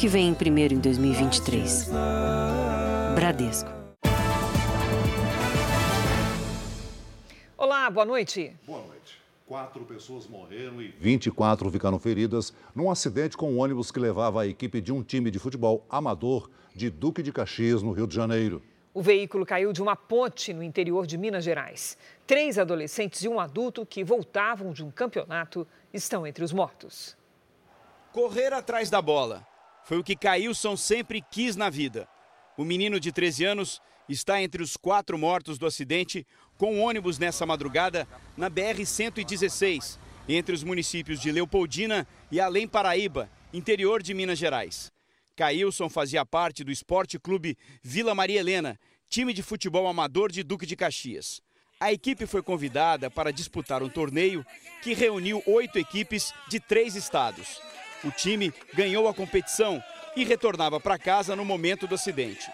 que vem primeiro em 2023. Bradesco. Olá, boa noite. Boa noite. Quatro pessoas morreram e 24 ficaram feridas num acidente com um ônibus que levava a equipe de um time de futebol amador de Duque de Caxias, no Rio de Janeiro. O veículo caiu de uma ponte no interior de Minas Gerais. Três adolescentes e um adulto que voltavam de um campeonato estão entre os mortos. Correr atrás da bola foi o que Cailson sempre quis na vida. O menino de 13 anos está entre os quatro mortos do acidente com um ônibus nessa madrugada na BR-116, entre os municípios de Leopoldina e Além Paraíba, interior de Minas Gerais. Cailson fazia parte do Esporte Clube Vila Maria Helena, time de futebol amador de Duque de Caxias. A equipe foi convidada para disputar um torneio que reuniu oito equipes de três estados. O time ganhou a competição e retornava para casa no momento do acidente.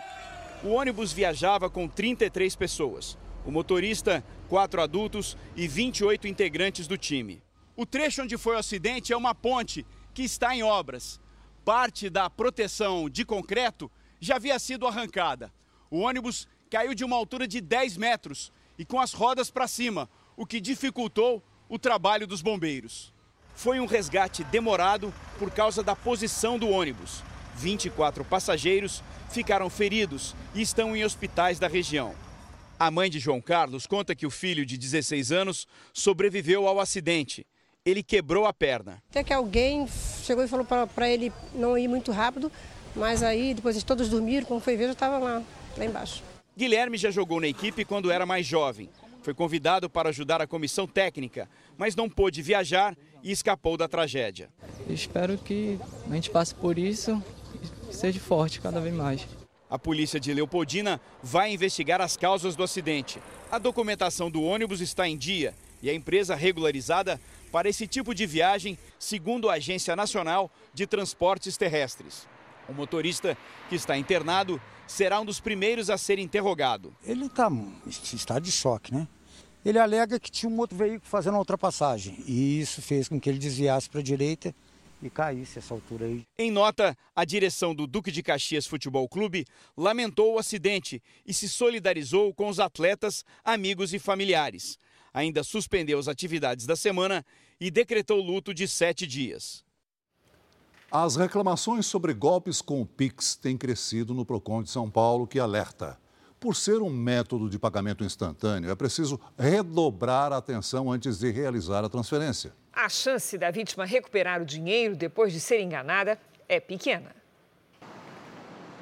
O ônibus viajava com 33 pessoas. O motorista, quatro adultos e 28 integrantes do time. O trecho onde foi o acidente é uma ponte que está em obras parte da proteção de concreto já havia sido arrancada. O ônibus caiu de uma altura de 10 metros e com as rodas para cima, o que dificultou o trabalho dos bombeiros. Foi um resgate demorado por causa da posição do ônibus. 24 passageiros ficaram feridos e estão em hospitais da região. A mãe de João Carlos conta que o filho de 16 anos sobreviveu ao acidente ele quebrou a perna. Até que alguém chegou e falou para ele não ir muito rápido, mas aí depois todos dormiram, quando foi ver já estava lá, lá embaixo. Guilherme já jogou na equipe quando era mais jovem. Foi convidado para ajudar a comissão técnica, mas não pôde viajar e escapou da tragédia. espero que a gente passe por isso e seja forte cada vez mais. A polícia de Leopoldina vai investigar as causas do acidente. A documentação do ônibus está em dia e a empresa regularizada para esse tipo de viagem, segundo a Agência Nacional de Transportes Terrestres. O motorista que está internado será um dos primeiros a ser interrogado. Ele está está de choque, né? Ele alega que tinha um outro veículo fazendo a ultrapassagem e isso fez com que ele desviasse para a direita e caísse essa altura aí. Em nota, a direção do Duque de Caxias Futebol Clube lamentou o acidente e se solidarizou com os atletas, amigos e familiares. Ainda suspendeu as atividades da semana e decretou luto de sete dias. As reclamações sobre golpes com o Pix têm crescido no PROCON de São Paulo, que alerta. Por ser um método de pagamento instantâneo, é preciso redobrar a atenção antes de realizar a transferência. A chance da vítima recuperar o dinheiro depois de ser enganada é pequena.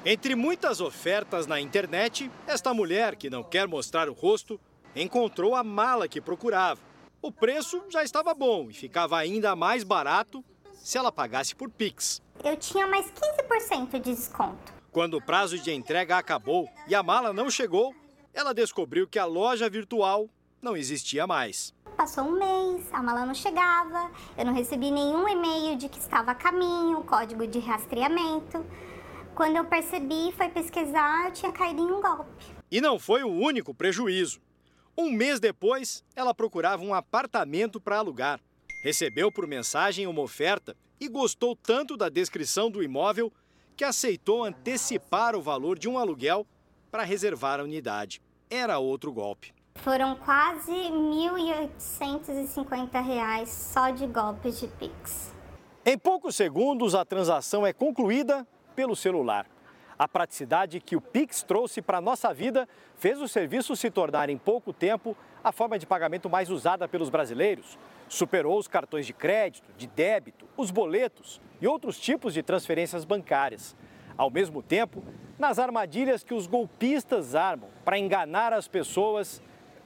Entre muitas ofertas na internet, esta mulher, que não quer mostrar o rosto, encontrou a mala que procurava. O preço já estava bom e ficava ainda mais barato se ela pagasse por Pix. Eu tinha mais 15% de desconto. Quando o prazo de entrega acabou e a mala não chegou, ela descobriu que a loja virtual não existia mais. Passou um mês, a mala não chegava, eu não recebi nenhum e-mail de que estava a caminho, código de rastreamento. Quando eu percebi, foi pesquisar, eu tinha caído em um golpe. E não foi o único prejuízo. Um mês depois, ela procurava um apartamento para alugar. Recebeu por mensagem uma oferta e gostou tanto da descrição do imóvel que aceitou antecipar o valor de um aluguel para reservar a unidade. Era outro golpe. Foram quase R$ 1.850 só de golpes de Pix. Em poucos segundos, a transação é concluída pelo celular. A praticidade que o Pix trouxe para a nossa vida fez o serviço se tornar em pouco tempo a forma de pagamento mais usada pelos brasileiros. Superou os cartões de crédito, de débito, os boletos e outros tipos de transferências bancárias. Ao mesmo tempo, nas armadilhas que os golpistas armam para enganar as pessoas,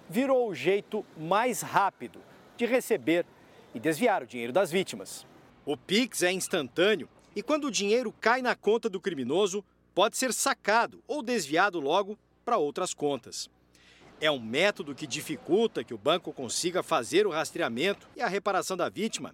virou o jeito mais rápido de receber e desviar o dinheiro das vítimas. O Pix é instantâneo e quando o dinheiro cai na conta do criminoso, pode ser sacado ou desviado logo para outras contas. É um método que dificulta que o banco consiga fazer o rastreamento e a reparação da vítima.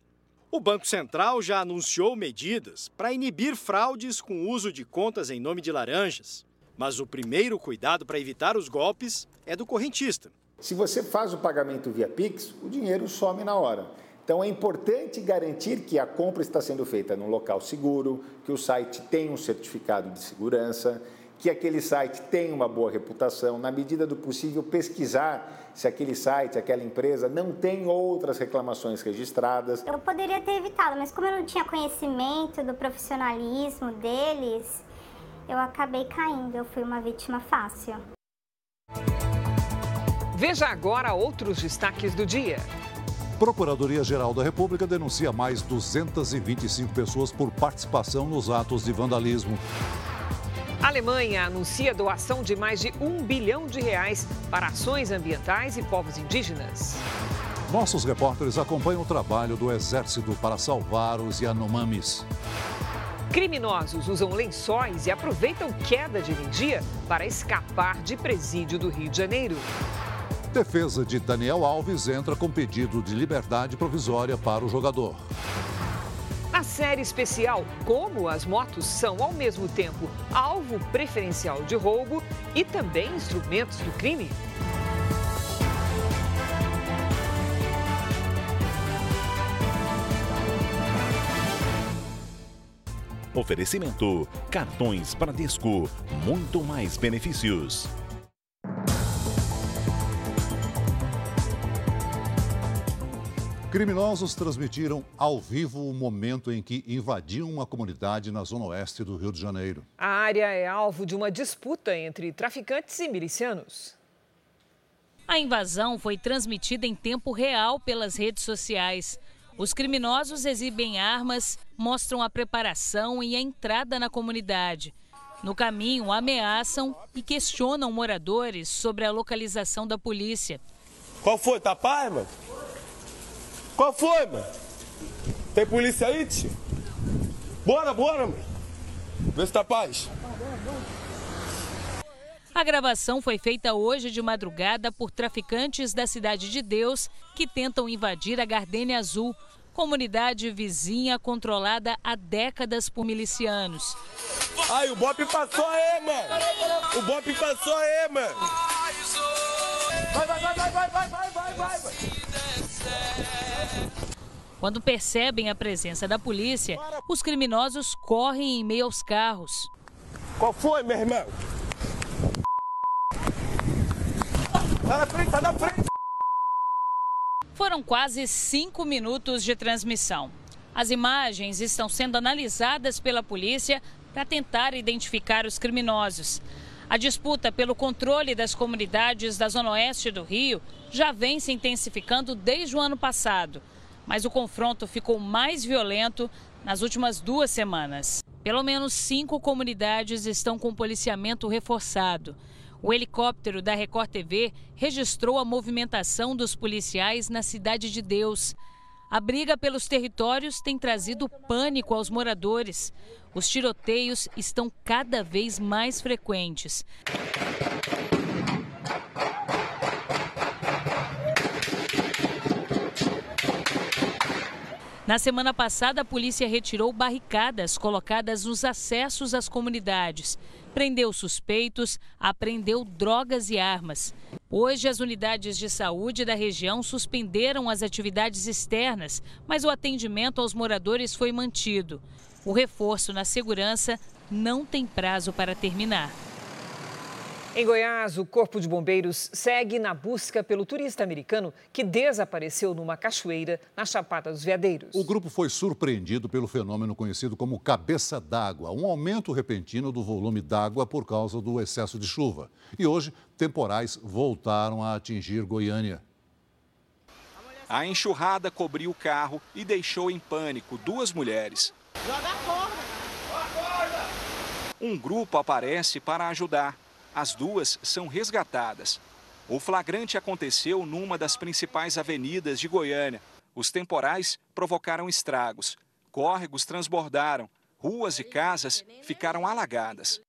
O Banco Central já anunciou medidas para inibir fraudes com uso de contas em nome de laranjas. Mas o primeiro cuidado para evitar os golpes é do correntista. Se você faz o pagamento via Pix, o dinheiro some na hora. Então é importante garantir que a compra está sendo feita num local seguro, que o site tem um certificado de segurança, que aquele site tem uma boa reputação, na medida do possível pesquisar se aquele site, aquela empresa não tem outras reclamações registradas. Eu poderia ter evitado, mas como eu não tinha conhecimento do profissionalismo deles, eu acabei caindo, eu fui uma vítima fácil. Veja agora outros destaques do dia. Procuradoria-Geral da República denuncia mais 225 pessoas por participação nos atos de vandalismo. A Alemanha anuncia doação de mais de um bilhão de reais para ações ambientais e povos indígenas. Nossos repórteres acompanham o trabalho do Exército para salvar os Yanomamis. Criminosos usam lençóis e aproveitam queda de energia para escapar de presídio do Rio de Janeiro. Defesa de Daniel Alves entra com pedido de liberdade provisória para o jogador. Na série especial, como as motos são ao mesmo tempo alvo preferencial de roubo e também instrumentos do crime. Oferecimento: cartões Bradesco, muito mais benefícios. Criminosos transmitiram ao vivo o momento em que invadiam uma comunidade na zona oeste do Rio de Janeiro. A área é alvo de uma disputa entre traficantes e milicianos. A invasão foi transmitida em tempo real pelas redes sociais. Os criminosos exibem armas, mostram a preparação e a entrada na comunidade. No caminho, ameaçam e questionam moradores sobre a localização da polícia. Qual foi? Tá pai, mano? Qual foi, mano? Tem polícia aí, tio? Bora, bora, mano. Vê se tá paz. A gravação foi feita hoje de madrugada por traficantes da Cidade de Deus que tentam invadir a Gardênia Azul, comunidade vizinha controlada há décadas por milicianos. Ai, o Bop passou aí, mano! O Bop passou aí, mano! Vai, vai, vai, vai, vai, vai, vai, vai, vai! Quando percebem a presença da polícia, os criminosos correm em meio aos carros. Qual foi, meu irmão? Tá na frente, tá na frente! Foram quase cinco minutos de transmissão. As imagens estão sendo analisadas pela polícia para tentar identificar os criminosos. A disputa pelo controle das comunidades da zona oeste do Rio já vem se intensificando desde o ano passado, mas o confronto ficou mais violento nas últimas duas semanas. Pelo menos cinco comunidades estão com policiamento reforçado. O helicóptero da Record TV registrou a movimentação dos policiais na Cidade de Deus. A briga pelos territórios tem trazido pânico aos moradores. Os tiroteios estão cada vez mais frequentes. Na semana passada, a polícia retirou barricadas colocadas nos acessos às comunidades, prendeu suspeitos, apreendeu drogas e armas. Hoje, as unidades de saúde da região suspenderam as atividades externas, mas o atendimento aos moradores foi mantido. O reforço na segurança não tem prazo para terminar. Em Goiás, o Corpo de Bombeiros segue na busca pelo turista americano que desapareceu numa cachoeira na Chapada dos Veadeiros. O grupo foi surpreendido pelo fenômeno conhecido como cabeça d'água, um aumento repentino do volume d'água por causa do excesso de chuva. E hoje, temporais voltaram a atingir Goiânia. A enxurrada cobriu o carro e deixou em pânico duas mulheres. Joga a corda! Um grupo aparece para ajudar as duas são resgatadas. O flagrante aconteceu numa das principais avenidas de Goiânia. Os temporais provocaram estragos. Córregos transbordaram. Ruas e casas ficaram alagadas.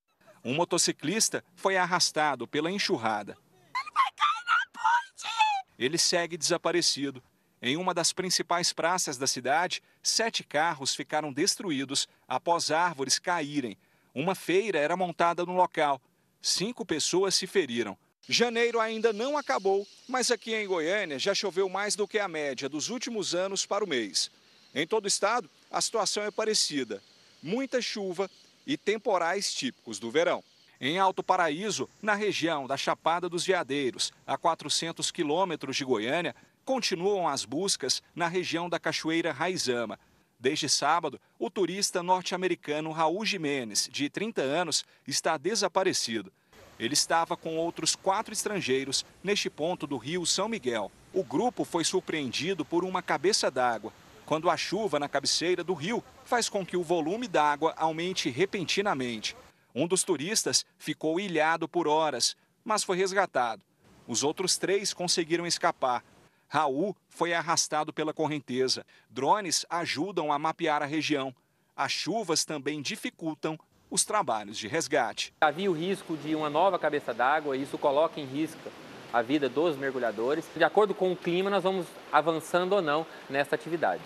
Um motociclista foi arrastado pela enxurrada. Ele vai cair na ponte! Ele segue desaparecido. Em uma das principais praças da cidade, sete carros ficaram destruídos após árvores caírem. Uma feira era montada no local cinco pessoas se feriram. Janeiro ainda não acabou, mas aqui em Goiânia já choveu mais do que a média dos últimos anos para o mês. Em todo o estado, a situação é parecida: muita chuva e temporais típicos do verão. Em Alto Paraíso, na região da Chapada dos Veadeiros, a 400 quilômetros de Goiânia, continuam as buscas na região da Cachoeira Raizama. Desde sábado, o turista norte-americano Raul Jimenez, de 30 anos, está desaparecido. Ele estava com outros quatro estrangeiros neste ponto do rio São Miguel. O grupo foi surpreendido por uma cabeça d'água, quando a chuva na cabeceira do rio faz com que o volume d'água aumente repentinamente. Um dos turistas ficou ilhado por horas, mas foi resgatado. Os outros três conseguiram escapar. Raul foi arrastado pela correnteza. Drones ajudam a mapear a região. As chuvas também dificultam os trabalhos de resgate. Havia o risco de uma nova cabeça d'água e isso coloca em risco a vida dos mergulhadores. De acordo com o clima, nós vamos avançando ou não nessa atividade.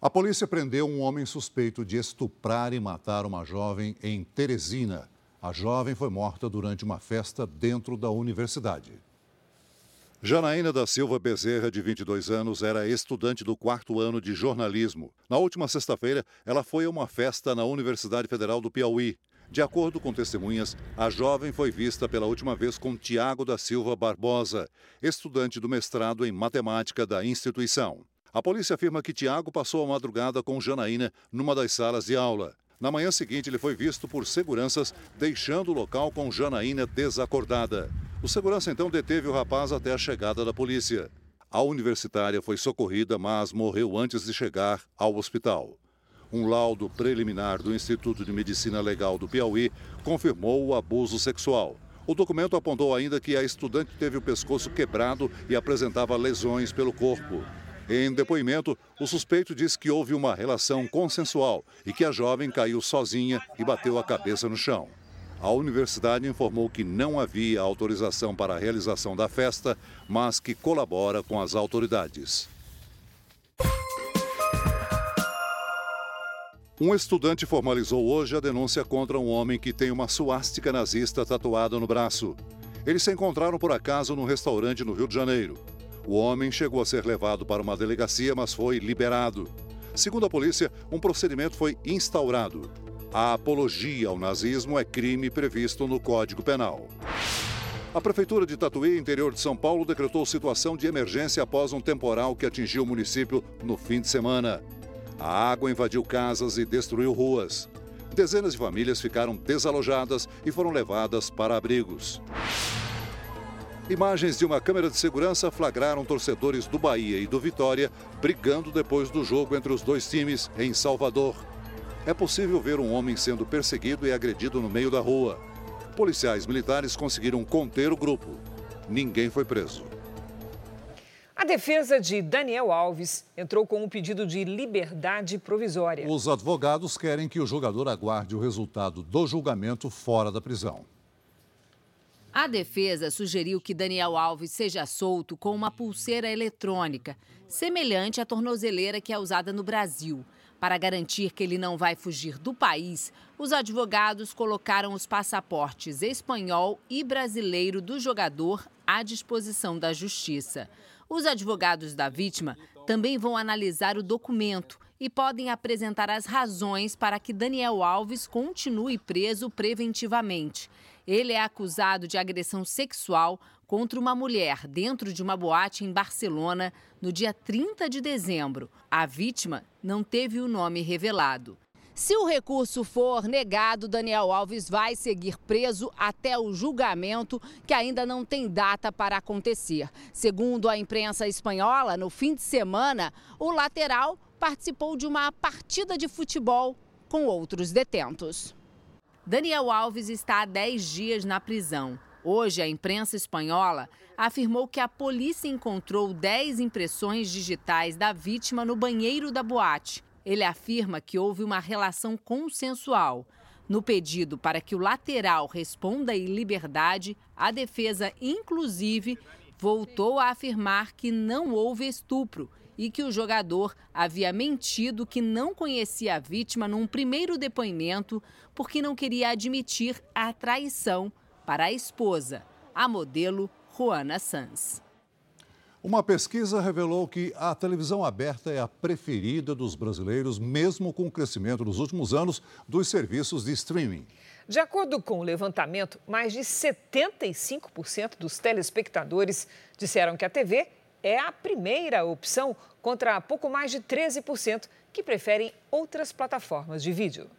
A polícia prendeu um homem suspeito de estuprar e matar uma jovem em Teresina. A jovem foi morta durante uma festa dentro da universidade. Janaína da Silva Bezerra, de 22 anos, era estudante do quarto ano de jornalismo. Na última sexta-feira, ela foi a uma festa na Universidade Federal do Piauí. De acordo com testemunhas, a jovem foi vista pela última vez com Tiago da Silva Barbosa, estudante do mestrado em matemática da instituição. A polícia afirma que Tiago passou a madrugada com Janaína numa das salas de aula. Na manhã seguinte, ele foi visto por seguranças deixando o local com Janaína desacordada. O segurança então deteve o rapaz até a chegada da polícia. A universitária foi socorrida, mas morreu antes de chegar ao hospital. Um laudo preliminar do Instituto de Medicina Legal do Piauí confirmou o abuso sexual. O documento apontou ainda que a estudante teve o pescoço quebrado e apresentava lesões pelo corpo. Em depoimento, o suspeito disse que houve uma relação consensual e que a jovem caiu sozinha e bateu a cabeça no chão. A universidade informou que não havia autorização para a realização da festa, mas que colabora com as autoridades. Um estudante formalizou hoje a denúncia contra um homem que tem uma suástica nazista tatuada no braço. Eles se encontraram por acaso num restaurante no Rio de Janeiro. O homem chegou a ser levado para uma delegacia, mas foi liberado. Segundo a polícia, um procedimento foi instaurado. A apologia ao nazismo é crime previsto no Código Penal. A Prefeitura de Tatuí, interior de São Paulo, decretou situação de emergência após um temporal que atingiu o município no fim de semana. A água invadiu casas e destruiu ruas. Dezenas de famílias ficaram desalojadas e foram levadas para abrigos. Imagens de uma câmera de segurança flagraram torcedores do Bahia e do Vitória brigando depois do jogo entre os dois times em Salvador. É possível ver um homem sendo perseguido e agredido no meio da rua. Policiais militares conseguiram conter o grupo. Ninguém foi preso. A defesa de Daniel Alves entrou com um pedido de liberdade provisória. Os advogados querem que o jogador aguarde o resultado do julgamento fora da prisão. A defesa sugeriu que Daniel Alves seja solto com uma pulseira eletrônica, semelhante à tornozeleira que é usada no Brasil. Para garantir que ele não vai fugir do país, os advogados colocaram os passaportes espanhol e brasileiro do jogador à disposição da justiça. Os advogados da vítima também vão analisar o documento e podem apresentar as razões para que Daniel Alves continue preso preventivamente. Ele é acusado de agressão sexual contra uma mulher dentro de uma boate em Barcelona no dia 30 de dezembro. A vítima não teve o nome revelado. Se o recurso for negado, Daniel Alves vai seguir preso até o julgamento, que ainda não tem data para acontecer. Segundo a imprensa espanhola, no fim de semana, o lateral participou de uma partida de futebol com outros detentos. Daniel Alves está há 10 dias na prisão. Hoje, a imprensa espanhola afirmou que a polícia encontrou 10 impressões digitais da vítima no banheiro da boate. Ele afirma que houve uma relação consensual. No pedido para que o lateral responda em liberdade, a defesa, inclusive, voltou a afirmar que não houve estupro e que o jogador havia mentido que não conhecia a vítima num primeiro depoimento porque não queria admitir a traição para a esposa. a modelo Juana Sanz. Uma pesquisa revelou que a televisão aberta é a preferida dos brasileiros, mesmo com o crescimento nos últimos anos dos serviços de streaming. De acordo com o levantamento, mais de 75% dos telespectadores disseram que a TV é a primeira opção, contra pouco mais de 13% que preferem outras plataformas de vídeo.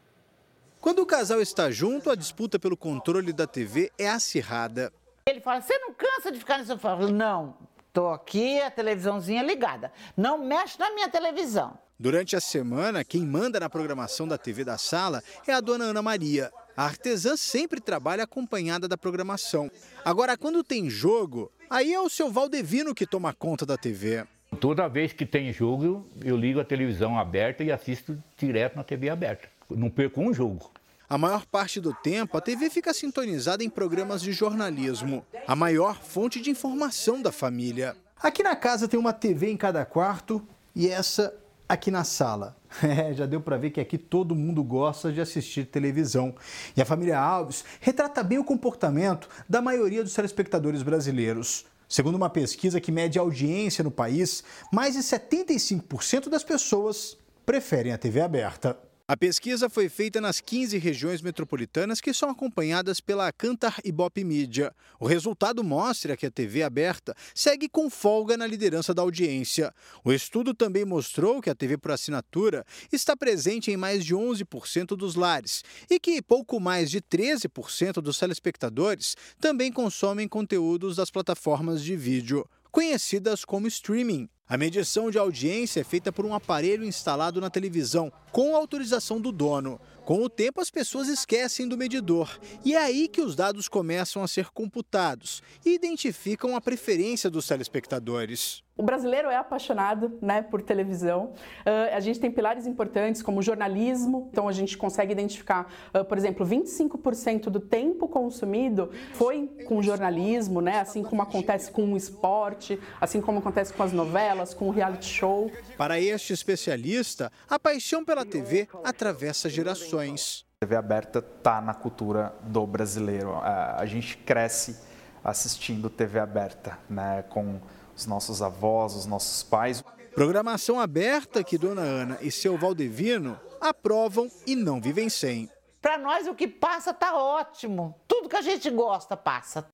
Quando o casal está junto, a disputa pelo controle da TV é acirrada. Ele fala: Você não cansa de ficar sofá? Eu falo, Não, tô aqui, a televisãozinha ligada. Não mexe na minha televisão. Durante a semana, quem manda na programação da TV da sala é a dona Ana Maria. A artesã sempre trabalha acompanhada da programação. Agora, quando tem jogo, aí é o seu Valdevino que toma conta da TV. Toda vez que tem jogo, eu ligo a televisão aberta e assisto direto na TV aberta. Não perco um jogo. A maior parte do tempo, a TV fica sintonizada em programas de jornalismo, a maior fonte de informação da família. Aqui na casa tem uma TV em cada quarto e essa aqui na sala. É, já deu para ver que aqui todo mundo gosta de assistir televisão. E a família Alves retrata bem o comportamento da maioria dos telespectadores brasileiros. Segundo uma pesquisa que mede audiência no país, mais de 75% das pessoas preferem a TV aberta. A pesquisa foi feita nas 15 regiões metropolitanas que são acompanhadas pela Cantar Ibope Mídia. O resultado mostra que a TV aberta segue com folga na liderança da audiência. O estudo também mostrou que a TV por assinatura está presente em mais de 11% dos lares e que pouco mais de 13% dos telespectadores também consomem conteúdos das plataformas de vídeo conhecidas como streaming. A medição de audiência é feita por um aparelho instalado na televisão, com autorização do dono. Com o tempo, as pessoas esquecem do medidor. E é aí que os dados começam a ser computados e identificam a preferência dos telespectadores. O brasileiro é apaixonado né, por televisão. Uh, a gente tem pilares importantes como jornalismo, então a gente consegue identificar, uh, por exemplo, 25% do tempo consumido foi com jornalismo, né, assim como acontece com o esporte, assim como acontece com as novelas, com o reality show. Para este especialista, a paixão pela TV atravessa gerações. A TV aberta está na cultura do brasileiro. A gente cresce assistindo TV aberta, né, com os nossos avós, os nossos pais. Programação aberta que Dona Ana e seu Valdevino aprovam e não vivem sem. Para nós o que passa tá ótimo. Tudo que a gente gosta passa.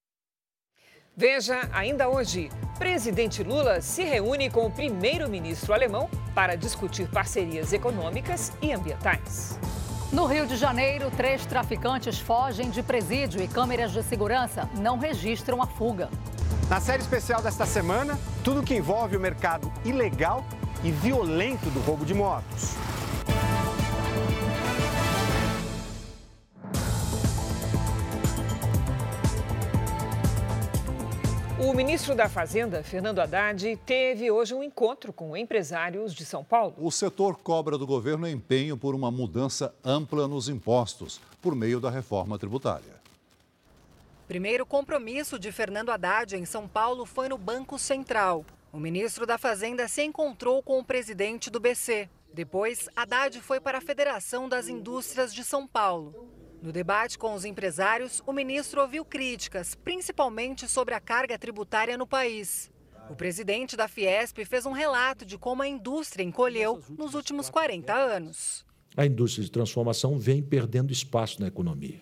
Veja ainda hoje, presidente Lula se reúne com o primeiro-ministro alemão para discutir parcerias econômicas e ambientais. No Rio de Janeiro, três traficantes fogem de presídio e câmeras de segurança não registram a fuga. Na série especial desta semana, tudo que envolve o mercado ilegal e violento do roubo de motos. O ministro da Fazenda, Fernando Haddad, teve hoje um encontro com empresários de São Paulo. O setor cobra do governo empenho por uma mudança ampla nos impostos, por meio da reforma tributária. Primeiro compromisso de Fernando Haddad em São Paulo foi no Banco Central. O ministro da Fazenda se encontrou com o presidente do BC. Depois, Haddad foi para a Federação das Indústrias de São Paulo. No debate com os empresários, o ministro ouviu críticas, principalmente sobre a carga tributária no país. O presidente da Fiesp fez um relato de como a indústria encolheu nos últimos 40 anos. A indústria de transformação vem perdendo espaço na economia.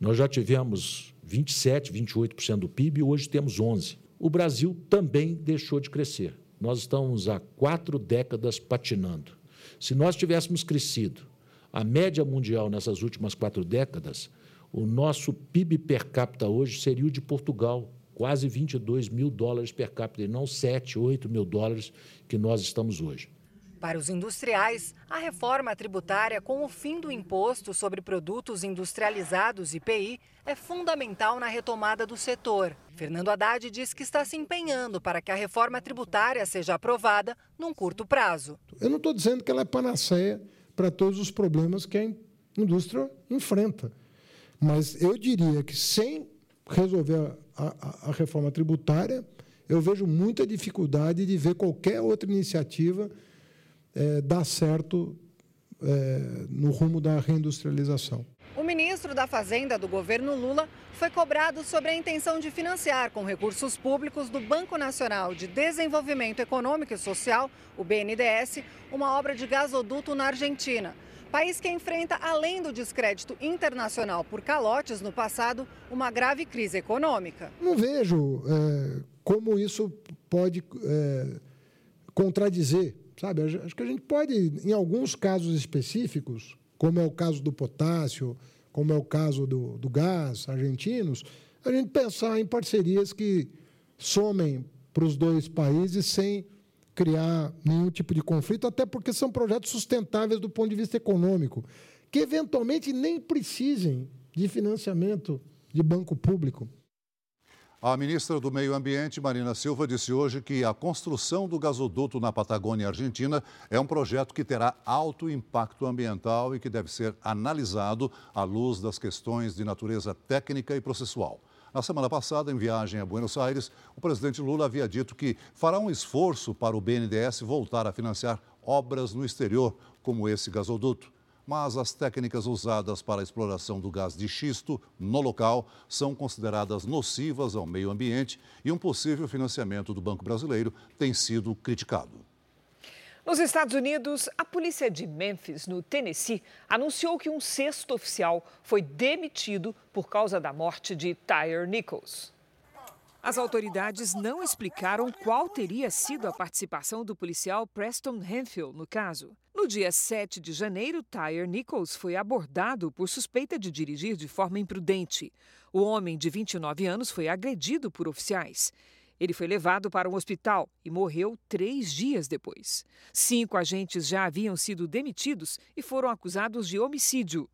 Nós já tivemos 27, 28% do PIB, hoje temos 11%. O Brasil também deixou de crescer. Nós estamos há quatro décadas patinando. Se nós tivéssemos crescido a média mundial nessas últimas quatro décadas, o nosso PIB per capita hoje seria o de Portugal, quase 22 mil dólares per capita, e não 7, 8 mil dólares que nós estamos hoje. Para os industriais, a reforma tributária com o fim do imposto sobre produtos industrializados IPI é fundamental na retomada do setor. Fernando Haddad diz que está se empenhando para que a reforma tributária seja aprovada num curto prazo. Eu não estou dizendo que ela é panaceia para todos os problemas que a indústria enfrenta, mas eu diria que sem resolver a, a, a reforma tributária, eu vejo muita dificuldade de ver qualquer outra iniciativa é, dar certo é, no rumo da reindustrialização. O ministro da Fazenda do governo Lula foi cobrado sobre a intenção de financiar com recursos públicos do Banco Nacional de Desenvolvimento Econômico e Social, o BNDES, uma obra de gasoduto na Argentina. País que enfrenta, além do descrédito internacional por calotes no passado, uma grave crise econômica. Não vejo é, como isso pode é, contradizer, sabe? Acho que a gente pode, em alguns casos específicos, como é o caso do potássio, como é o caso do, do gás argentinos, a gente pensar em parcerias que somem para os dois países sem criar nenhum tipo de conflito, até porque são projetos sustentáveis do ponto de vista econômico, que eventualmente nem precisem de financiamento de banco público. A ministra do Meio Ambiente, Marina Silva, disse hoje que a construção do gasoduto na Patagônia Argentina é um projeto que terá alto impacto ambiental e que deve ser analisado à luz das questões de natureza técnica e processual. Na semana passada, em viagem a Buenos Aires, o presidente Lula havia dito que fará um esforço para o BNDES voltar a financiar obras no exterior, como esse gasoduto mas as técnicas usadas para a exploração do gás de xisto no local são consideradas nocivas ao meio ambiente e um possível financiamento do Banco Brasileiro tem sido criticado. Nos Estados Unidos, a polícia de Memphis, no Tennessee, anunciou que um sexto oficial foi demitido por causa da morte de Tyre Nichols. As autoridades não explicaram qual teria sido a participação do policial Preston Hanfield no caso. No dia 7 de janeiro, Tyre Nichols foi abordado por suspeita de dirigir de forma imprudente. O homem de 29 anos foi agredido por oficiais. Ele foi levado para um hospital e morreu três dias depois. Cinco agentes já haviam sido demitidos e foram acusados de homicídio.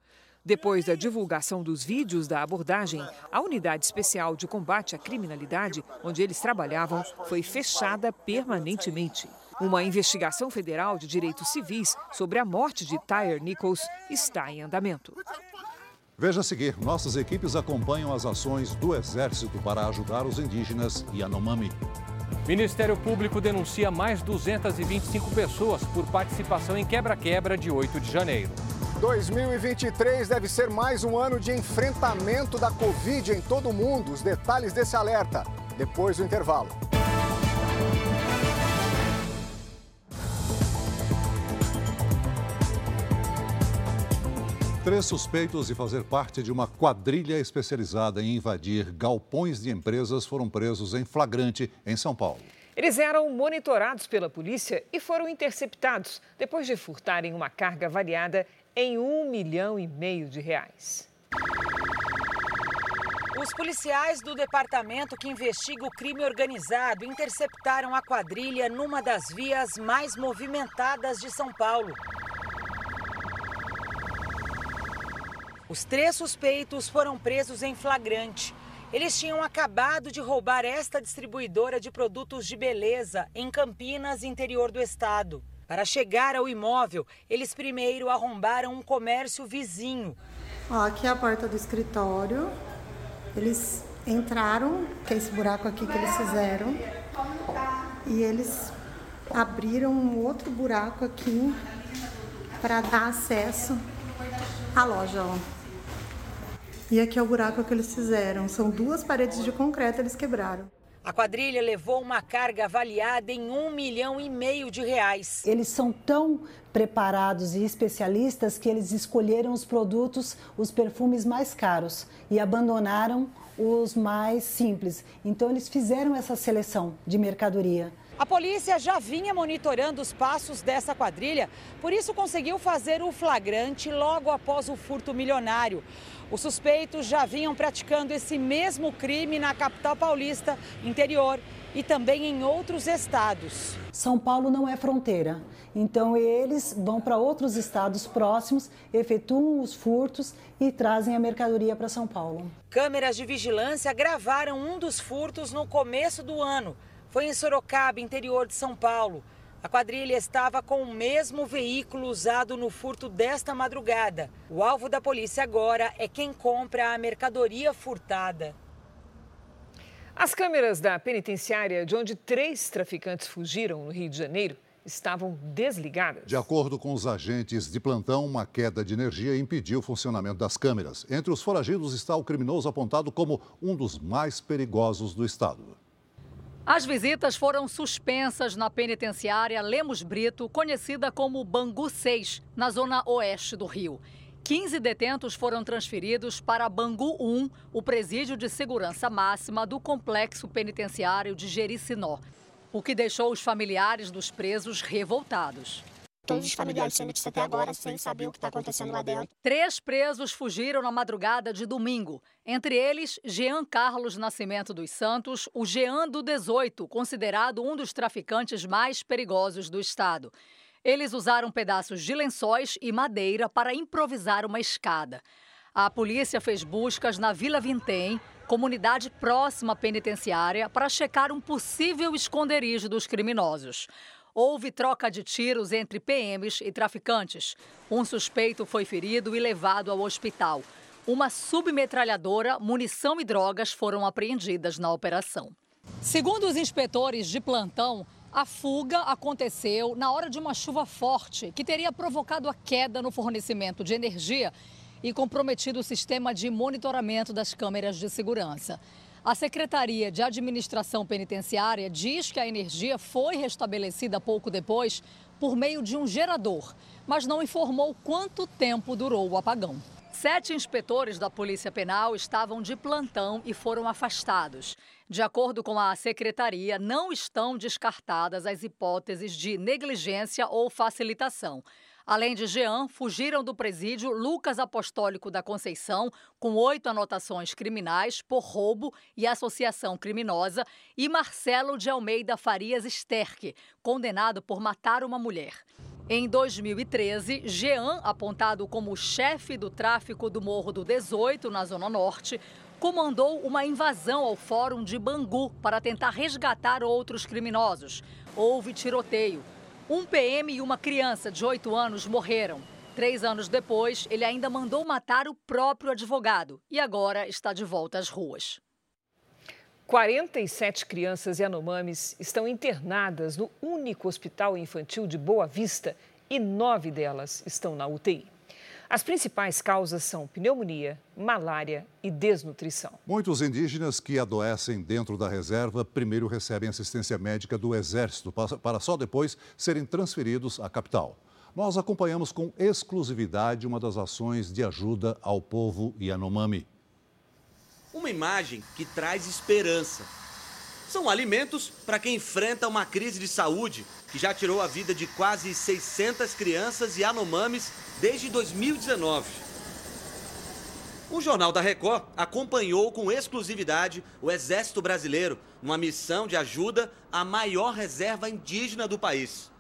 Depois da divulgação dos vídeos da abordagem, a unidade especial de combate à criminalidade, onde eles trabalhavam, foi fechada permanentemente. Uma investigação federal de direitos civis sobre a morte de Tyre Nichols está em andamento. Veja a seguir: nossas equipes acompanham as ações do Exército para ajudar os indígenas Yanomami. Ministério Público denuncia mais 225 pessoas por participação em quebra-quebra de 8 de janeiro. 2023 deve ser mais um ano de enfrentamento da Covid em todo o mundo. Os detalhes desse alerta depois do intervalo. Três suspeitos de fazer parte de uma quadrilha especializada em invadir galpões de empresas foram presos em flagrante em São Paulo. Eles eram monitorados pela polícia e foram interceptados depois de furtarem uma carga avaliada em um milhão e meio de reais. Os policiais do departamento que investiga o crime organizado interceptaram a quadrilha numa das vias mais movimentadas de São Paulo. Os três suspeitos foram presos em flagrante. Eles tinham acabado de roubar esta distribuidora de produtos de beleza em Campinas, interior do estado. Para chegar ao imóvel, eles primeiro arrombaram um comércio vizinho. Aqui é a porta do escritório. Eles entraram, que é esse buraco aqui que eles fizeram. E eles abriram um outro buraco aqui para dar acesso à loja. Ó. E aqui é o buraco que eles fizeram. São duas paredes de concreto, eles quebraram. A quadrilha levou uma carga avaliada em um milhão e meio de reais. Eles são tão preparados e especialistas que eles escolheram os produtos, os perfumes mais caros e abandonaram os mais simples. Então eles fizeram essa seleção de mercadoria. A polícia já vinha monitorando os passos dessa quadrilha, por isso conseguiu fazer o flagrante logo após o furto milionário. Os suspeitos já vinham praticando esse mesmo crime na capital paulista, interior e também em outros estados. São Paulo não é fronteira, então eles vão para outros estados próximos, efetuam os furtos e trazem a mercadoria para São Paulo. Câmeras de vigilância gravaram um dos furtos no começo do ano. Foi em Sorocaba, interior de São Paulo. A quadrilha estava com o mesmo veículo usado no furto desta madrugada. O alvo da polícia agora é quem compra a mercadoria furtada. As câmeras da penitenciária, de onde três traficantes fugiram no Rio de Janeiro, estavam desligadas. De acordo com os agentes de plantão, uma queda de energia impediu o funcionamento das câmeras. Entre os foragidos está o criminoso apontado como um dos mais perigosos do estado. As visitas foram suspensas na penitenciária Lemos Brito, conhecida como Bangu 6, na zona oeste do Rio. 15 detentos foram transferidos para Bangu 1, o presídio de segurança máxima do complexo penitenciário de Jericinó, o que deixou os familiares dos presos revoltados. Todos os familiares sendo que até agora sem saber o que está acontecendo lá dentro. Três presos fugiram na madrugada de domingo. Entre eles, Jean Carlos Nascimento dos Santos, o Jean do 18, considerado um dos traficantes mais perigosos do estado. Eles usaram pedaços de lençóis e madeira para improvisar uma escada. A polícia fez buscas na Vila Vintém, comunidade próxima à penitenciária, para checar um possível esconderijo dos criminosos. Houve troca de tiros entre PMs e traficantes. Um suspeito foi ferido e levado ao hospital. Uma submetralhadora, munição e drogas foram apreendidas na operação. Segundo os inspetores de plantão, a fuga aconteceu na hora de uma chuva forte que teria provocado a queda no fornecimento de energia e comprometido o sistema de monitoramento das câmeras de segurança. A Secretaria de Administração Penitenciária diz que a energia foi restabelecida pouco depois por meio de um gerador, mas não informou quanto tempo durou o apagão. Sete inspetores da Polícia Penal estavam de plantão e foram afastados. De acordo com a secretaria, não estão descartadas as hipóteses de negligência ou facilitação. Além de Jean, fugiram do presídio Lucas Apostólico da Conceição, com oito anotações criminais por roubo e associação criminosa, e Marcelo de Almeida Farias Sterck, condenado por matar uma mulher. Em 2013, Jean, apontado como chefe do tráfico do Morro do 18, na Zona Norte, comandou uma invasão ao Fórum de Bangu para tentar resgatar outros criminosos. Houve tiroteio. Um PM e uma criança de 8 anos morreram. Três anos depois, ele ainda mandou matar o próprio advogado e agora está de volta às ruas. 47 crianças Yanomamis estão internadas no único hospital infantil de Boa Vista e nove delas estão na UTI. As principais causas são pneumonia, malária e desnutrição. Muitos indígenas que adoecem dentro da reserva primeiro recebem assistência médica do Exército para só depois serem transferidos à capital. Nós acompanhamos com exclusividade uma das ações de ajuda ao povo Yanomami. Uma imagem que traz esperança. São alimentos para quem enfrenta uma crise de saúde que já tirou a vida de quase 600 crianças e Yanomamis desde 2019. O Jornal da Record acompanhou com exclusividade o Exército Brasileiro numa missão de ajuda à maior reserva indígena do país.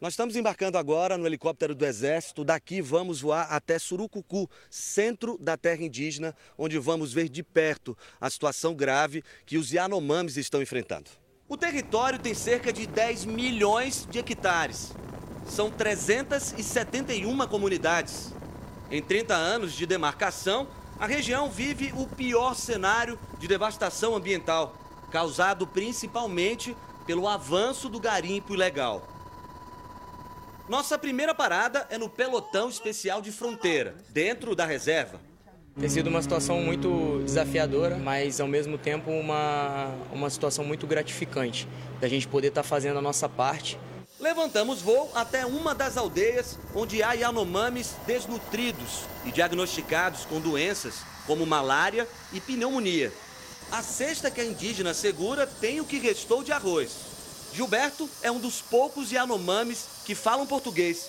Nós estamos embarcando agora no helicóptero do Exército. Daqui vamos voar até Surucucu, centro da terra indígena, onde vamos ver de perto a situação grave que os Yanomamis estão enfrentando. O território tem cerca de 10 milhões de hectares. São 371 comunidades. Em 30 anos de demarcação, a região vive o pior cenário de devastação ambiental, causado principalmente pelo avanço do garimpo ilegal. Nossa primeira parada é no pelotão especial de fronteira, dentro da reserva. Tem sido uma situação muito desafiadora, mas ao mesmo tempo uma, uma situação muito gratificante, da gente poder estar tá fazendo a nossa parte. Levantamos voo até uma das aldeias onde há Yanomamis desnutridos e diagnosticados com doenças como malária e pneumonia. A cesta que a indígena segura tem o que restou de arroz. Gilberto é um dos poucos Yanomamis que falam português.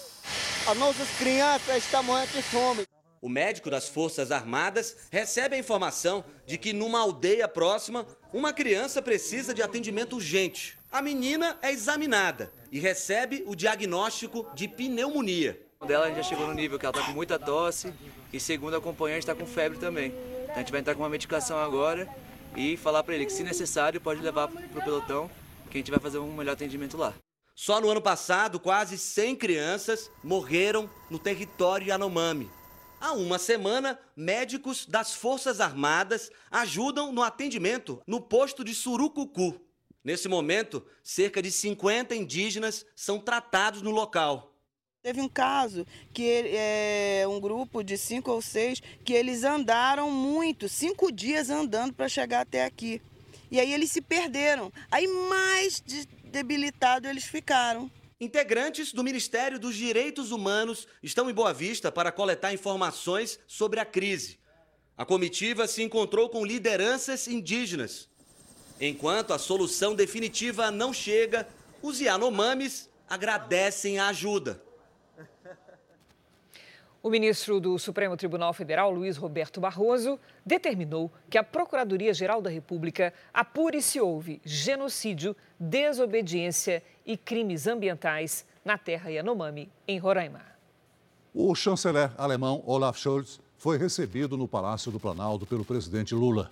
As nossas crianças estão morrendo de fome. O médico das Forças Armadas recebe a informação de que numa aldeia próxima, uma criança precisa de atendimento urgente. A menina é examinada e recebe o diagnóstico de pneumonia. O dela já chegou no nível que ela está com muita tosse e segundo a acompanhante está com febre também. Então a gente vai entrar com uma medicação agora e falar para ele que se necessário pode levar para o pelotão que a gente vai fazer um melhor atendimento lá. Só no ano passado, quase 100 crianças morreram no território Yanomami. Há uma semana, médicos das Forças Armadas ajudam no atendimento no posto de Surucucu. Nesse momento, cerca de 50 indígenas são tratados no local. Teve um caso que é um grupo de cinco ou seis que eles andaram muito, cinco dias andando para chegar até aqui. E aí eles se perderam. Aí mais debilitados eles ficaram. Integrantes do Ministério dos Direitos Humanos estão em Boa Vista para coletar informações sobre a crise. A comitiva se encontrou com lideranças indígenas. Enquanto a solução definitiva não chega, os Yanomamis agradecem a ajuda. O ministro do Supremo Tribunal Federal, Luiz Roberto Barroso, determinou que a Procuradoria-Geral da República apure se houve genocídio, desobediência e crimes ambientais na terra Yanomami, em Roraima. O chanceler alemão Olaf Scholz foi recebido no Palácio do Planalto pelo presidente Lula.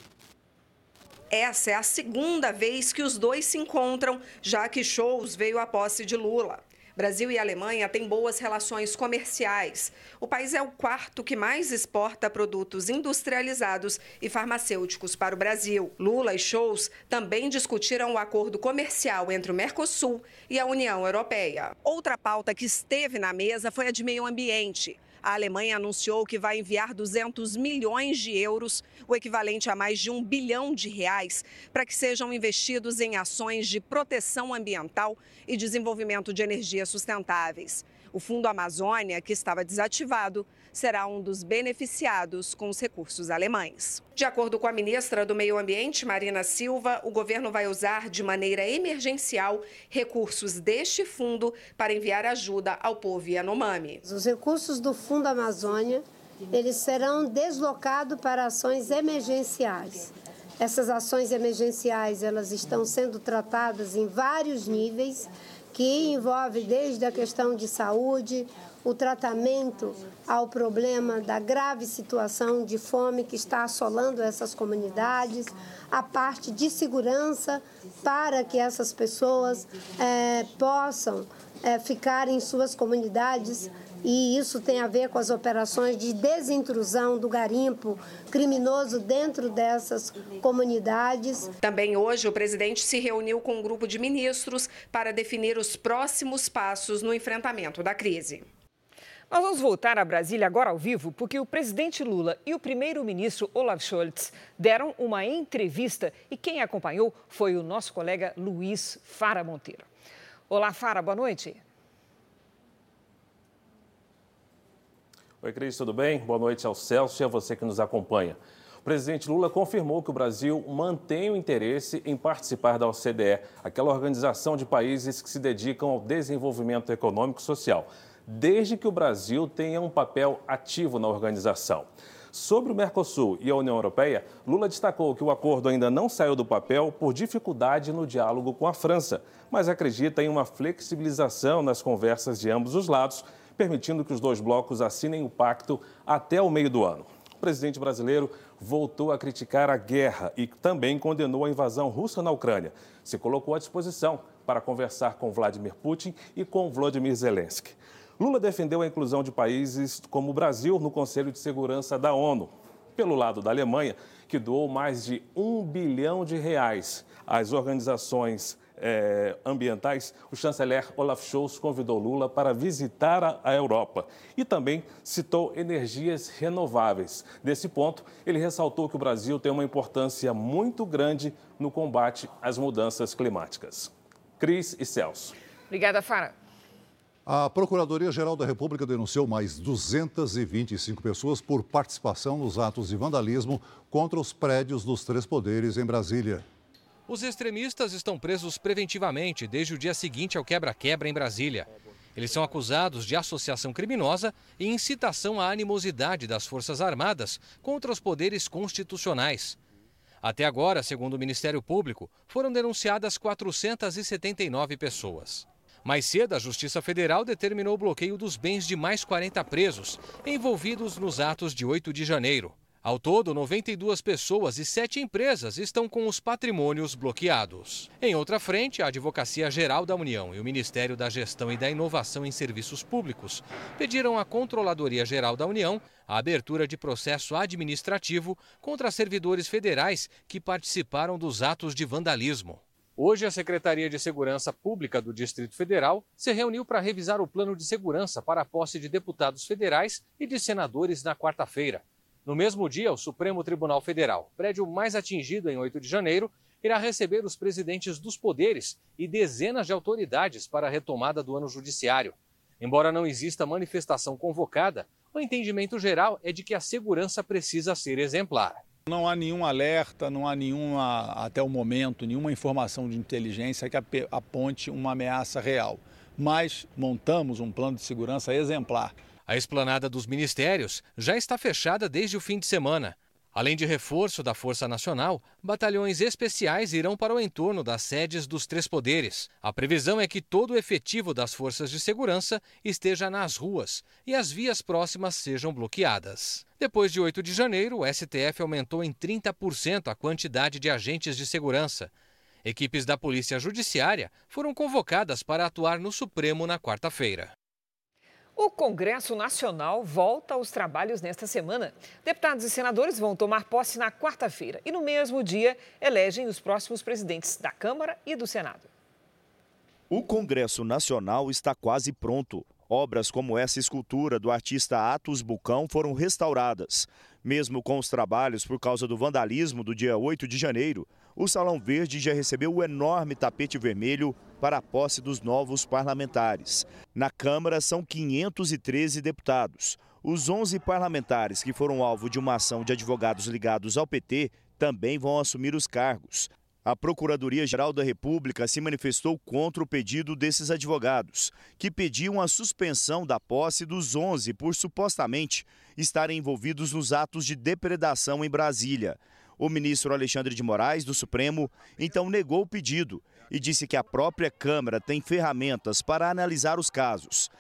Essa é a segunda vez que os dois se encontram, já que Scholz veio à posse de Lula. Brasil e Alemanha têm boas relações comerciais. O país é o quarto que mais exporta produtos industrializados e farmacêuticos para o Brasil. Lula e Scholz também discutiram o acordo comercial entre o Mercosul e a União Europeia. Outra pauta que esteve na mesa foi a de meio ambiente. A Alemanha anunciou que vai enviar 200 milhões de euros, o equivalente a mais de um bilhão de reais, para que sejam investidos em ações de proteção ambiental e desenvolvimento de energias sustentáveis. O Fundo Amazônia, que estava desativado, será um dos beneficiados com os recursos alemães. De acordo com a ministra do Meio Ambiente, Marina Silva, o governo vai usar de maneira emergencial recursos deste fundo para enviar ajuda ao povo Yanomami. Os recursos do Fundo Amazônia, eles serão deslocados para ações emergenciais. Essas ações emergenciais, elas estão sendo tratadas em vários níveis que envolve desde a questão de saúde, o tratamento ao problema da grave situação de fome que está assolando essas comunidades, a parte de segurança para que essas pessoas é, possam é, ficar em suas comunidades e isso tem a ver com as operações de desintrusão do garimpo criminoso dentro dessas comunidades. Também hoje o presidente se reuniu com um grupo de ministros para definir os próximos passos no enfrentamento da crise. Nós vamos voltar a Brasília agora ao vivo, porque o presidente Lula e o primeiro-ministro Olaf Scholz deram uma entrevista e quem acompanhou foi o nosso colega Luiz Fara Monteiro. Olá, Fara, boa noite. Oi, Cris, tudo bem? Boa noite ao Celso e a você que nos acompanha. O presidente Lula confirmou que o Brasil mantém o interesse em participar da OCDE, aquela organização de países que se dedicam ao desenvolvimento econômico e social, desde que o Brasil tenha um papel ativo na organização. Sobre o Mercosul e a União Europeia, Lula destacou que o acordo ainda não saiu do papel por dificuldade no diálogo com a França, mas acredita em uma flexibilização nas conversas de ambos os lados permitindo que os dois blocos assinem o pacto até o meio do ano. O presidente brasileiro voltou a criticar a guerra e também condenou a invasão russa na Ucrânia. Se colocou à disposição para conversar com Vladimir Putin e com Volodymyr Zelensky. Lula defendeu a inclusão de países como o Brasil no Conselho de Segurança da ONU. Pelo lado da Alemanha, que doou mais de um bilhão de reais às organizações eh, ambientais, o chanceler Olaf Scholz convidou Lula para visitar a, a Europa e também citou energias renováveis. Nesse ponto, ele ressaltou que o Brasil tem uma importância muito grande no combate às mudanças climáticas. Cris e Celso. Obrigada, Fara. A Procuradoria-Geral da República denunciou mais 225 pessoas por participação nos atos de vandalismo contra os prédios dos três poderes em Brasília. Os extremistas estão presos preventivamente desde o dia seguinte ao quebra-quebra em Brasília. Eles são acusados de associação criminosa e incitação à animosidade das Forças Armadas contra os poderes constitucionais. Até agora, segundo o Ministério Público, foram denunciadas 479 pessoas. Mais cedo, a Justiça Federal determinou o bloqueio dos bens de mais 40 presos envolvidos nos atos de 8 de janeiro. Ao todo, 92 pessoas e 7 empresas estão com os patrimônios bloqueados. Em outra frente, a Advocacia Geral da União e o Ministério da Gestão e da Inovação em Serviços Públicos pediram à Controladoria Geral da União a abertura de processo administrativo contra servidores federais que participaram dos atos de vandalismo. Hoje, a Secretaria de Segurança Pública do Distrito Federal se reuniu para revisar o plano de segurança para a posse de deputados federais e de senadores na quarta-feira. No mesmo dia, o Supremo Tribunal Federal, prédio mais atingido em 8 de janeiro, irá receber os presidentes dos poderes e dezenas de autoridades para a retomada do ano judiciário. Embora não exista manifestação convocada, o entendimento geral é de que a segurança precisa ser exemplar. Não há nenhum alerta, não há nenhuma, até o momento, nenhuma informação de inteligência que aponte uma ameaça real. Mas montamos um plano de segurança exemplar. A esplanada dos ministérios já está fechada desde o fim de semana. Além de reforço da Força Nacional, batalhões especiais irão para o entorno das sedes dos três poderes. A previsão é que todo o efetivo das forças de segurança esteja nas ruas e as vias próximas sejam bloqueadas. Depois de 8 de janeiro, o STF aumentou em 30% a quantidade de agentes de segurança. Equipes da Polícia Judiciária foram convocadas para atuar no Supremo na quarta-feira. O Congresso Nacional volta aos trabalhos nesta semana. Deputados e senadores vão tomar posse na quarta-feira e, no mesmo dia, elegem os próximos presidentes da Câmara e do Senado. O Congresso Nacional está quase pronto. Obras como essa escultura do artista Atos Bucão foram restauradas. Mesmo com os trabalhos por causa do vandalismo do dia 8 de janeiro, o Salão Verde já recebeu o enorme tapete vermelho para a posse dos novos parlamentares. Na Câmara são 513 deputados. Os 11 parlamentares que foram alvo de uma ação de advogados ligados ao PT também vão assumir os cargos. A Procuradoria-Geral da República se manifestou contra o pedido desses advogados, que pediam a suspensão da posse dos 11 por supostamente estarem envolvidos nos atos de depredação em Brasília. O ministro Alexandre de Moraes, do Supremo, então negou o pedido e disse que a própria Câmara tem ferramentas para analisar os casos.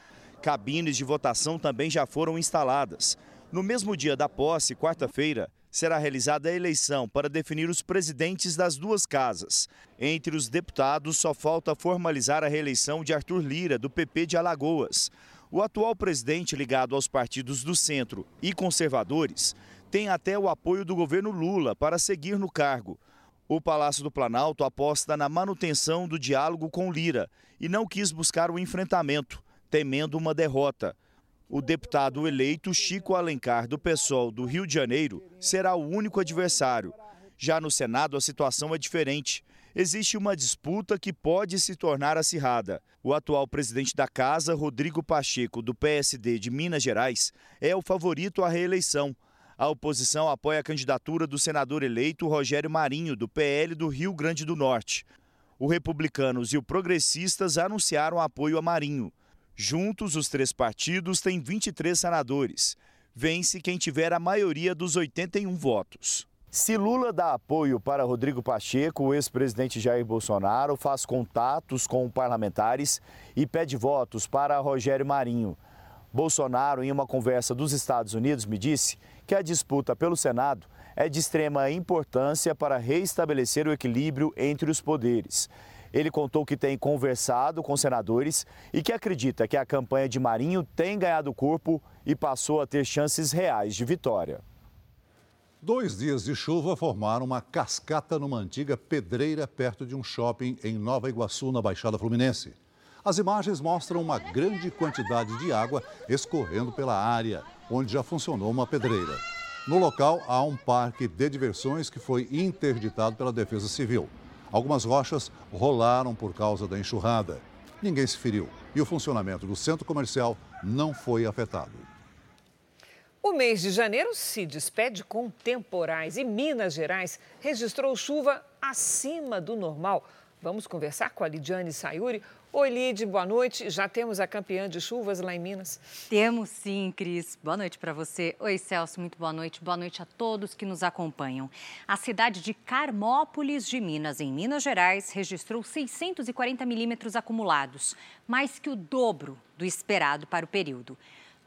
Cabines de votação também já foram instaladas. No mesmo dia da posse, quarta-feira, será realizada a eleição para definir os presidentes das duas casas. Entre os deputados, só falta formalizar a reeleição de Arthur Lira, do PP de Alagoas. O atual presidente, ligado aos partidos do centro e conservadores, tem até o apoio do governo Lula para seguir no cargo. O Palácio do Planalto aposta na manutenção do diálogo com Lira e não quis buscar o enfrentamento, temendo uma derrota. O deputado eleito Chico Alencar, do PSOL do Rio de Janeiro, será o único adversário. Já no Senado, a situação é diferente. Existe uma disputa que pode se tornar acirrada. O atual presidente da Casa, Rodrigo Pacheco, do PSD de Minas Gerais, é o favorito à reeleição. A oposição apoia a candidatura do senador eleito Rogério Marinho, do PL do Rio Grande do Norte. O Republicanos e o Progressistas anunciaram apoio a Marinho. Juntos, os três partidos têm 23 senadores. Vence quem tiver a maioria dos 81 votos. Se Lula dá apoio para Rodrigo Pacheco, o ex-presidente Jair Bolsonaro faz contatos com parlamentares e pede votos para Rogério Marinho. Bolsonaro, em uma conversa dos Estados Unidos, me disse que a disputa pelo Senado é de extrema importância para reestabelecer o equilíbrio entre os poderes. Ele contou que tem conversado com senadores e que acredita que a campanha de Marinho tem ganhado corpo e passou a ter chances reais de vitória. Dois dias de chuva formaram uma cascata numa antiga pedreira perto de um shopping em Nova Iguaçu, na Baixada Fluminense. As imagens mostram uma grande quantidade de água escorrendo pela área, onde já funcionou uma pedreira. No local há um parque de diversões que foi interditado pela Defesa Civil. Algumas rochas rolaram por causa da enxurrada. Ninguém se feriu e o funcionamento do centro comercial não foi afetado. O mês de janeiro se despede com temporais e Minas Gerais registrou chuva acima do normal. Vamos conversar com a Lidiane Sayuri. Oi, Lid, boa noite. Já temos a campeã de chuvas lá em Minas? Temos sim, Cris. Boa noite para você. Oi, Celso, muito boa noite. Boa noite a todos que nos acompanham. A cidade de Carmópolis de Minas, em Minas Gerais, registrou 640 milímetros acumulados, mais que o dobro do esperado para o período.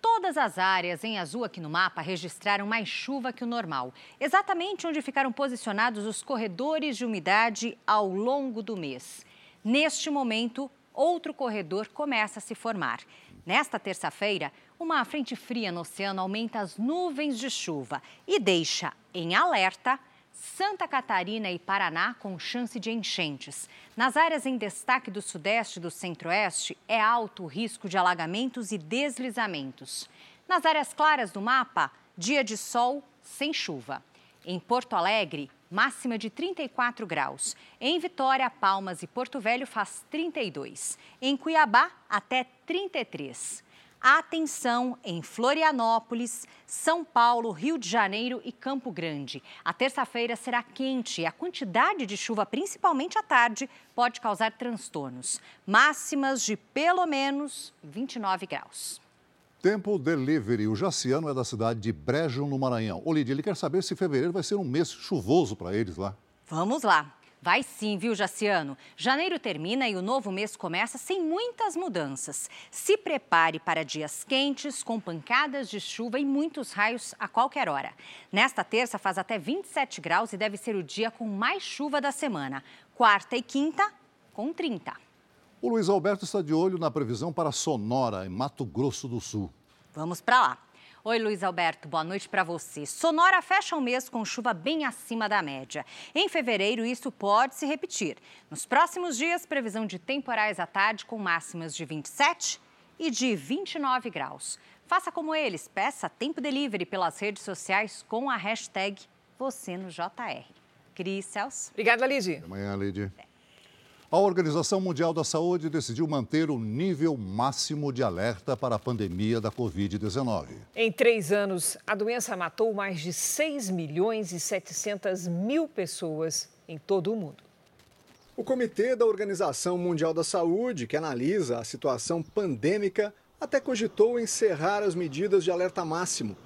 Todas as áreas em azul aqui no mapa registraram mais chuva que o normal, exatamente onde ficaram posicionados os corredores de umidade ao longo do mês. Neste momento, outro corredor começa a se formar. Nesta terça-feira, uma frente fria no oceano aumenta as nuvens de chuva e deixa em alerta Santa Catarina e Paraná com chance de enchentes. Nas áreas em destaque do Sudeste e do Centro-Oeste, é alto o risco de alagamentos e deslizamentos. Nas áreas claras do mapa, dia de sol sem chuva. Em Porto Alegre, máxima de 34 graus. Em Vitória, Palmas e Porto Velho faz 32. Em Cuiabá, até 33. Atenção em Florianópolis, São Paulo, Rio de Janeiro e Campo Grande. A terça-feira será quente e a quantidade de chuva, principalmente à tarde, pode causar transtornos. Máximas de pelo menos 29 graus. Tempo Delivery. O Jaciano é da cidade de Brejo, no Maranhão. Ô, Lídia, ele quer saber se fevereiro vai ser um mês chuvoso para eles lá. Vamos lá. Vai sim, viu, Jaciano? Janeiro termina e o novo mês começa sem muitas mudanças. Se prepare para dias quentes, com pancadas de chuva e muitos raios a qualquer hora. Nesta terça faz até 27 graus e deve ser o dia com mais chuva da semana. Quarta e quinta, com 30. O Luiz Alberto está de olho na previsão para Sonora, em Mato Grosso do Sul. Vamos para lá. Oi, Luiz Alberto, boa noite para você. Sonora fecha o mês com chuva bem acima da média. Em fevereiro, isso pode se repetir. Nos próximos dias, previsão de temporais à tarde com máximas de 27 e de 29 graus. Faça como eles, peça tempo delivery pelas redes sociais com a hashtag você no JR. Cris Celso. Obrigada, Lidy. Até amanhã, Lidy. A Organização Mundial da Saúde decidiu manter o nível máximo de alerta para a pandemia da Covid-19. Em três anos, a doença matou mais de 6 milhões e 700 mil pessoas em todo o mundo. O Comitê da Organização Mundial da Saúde, que analisa a situação pandêmica, até cogitou encerrar as medidas de alerta máximo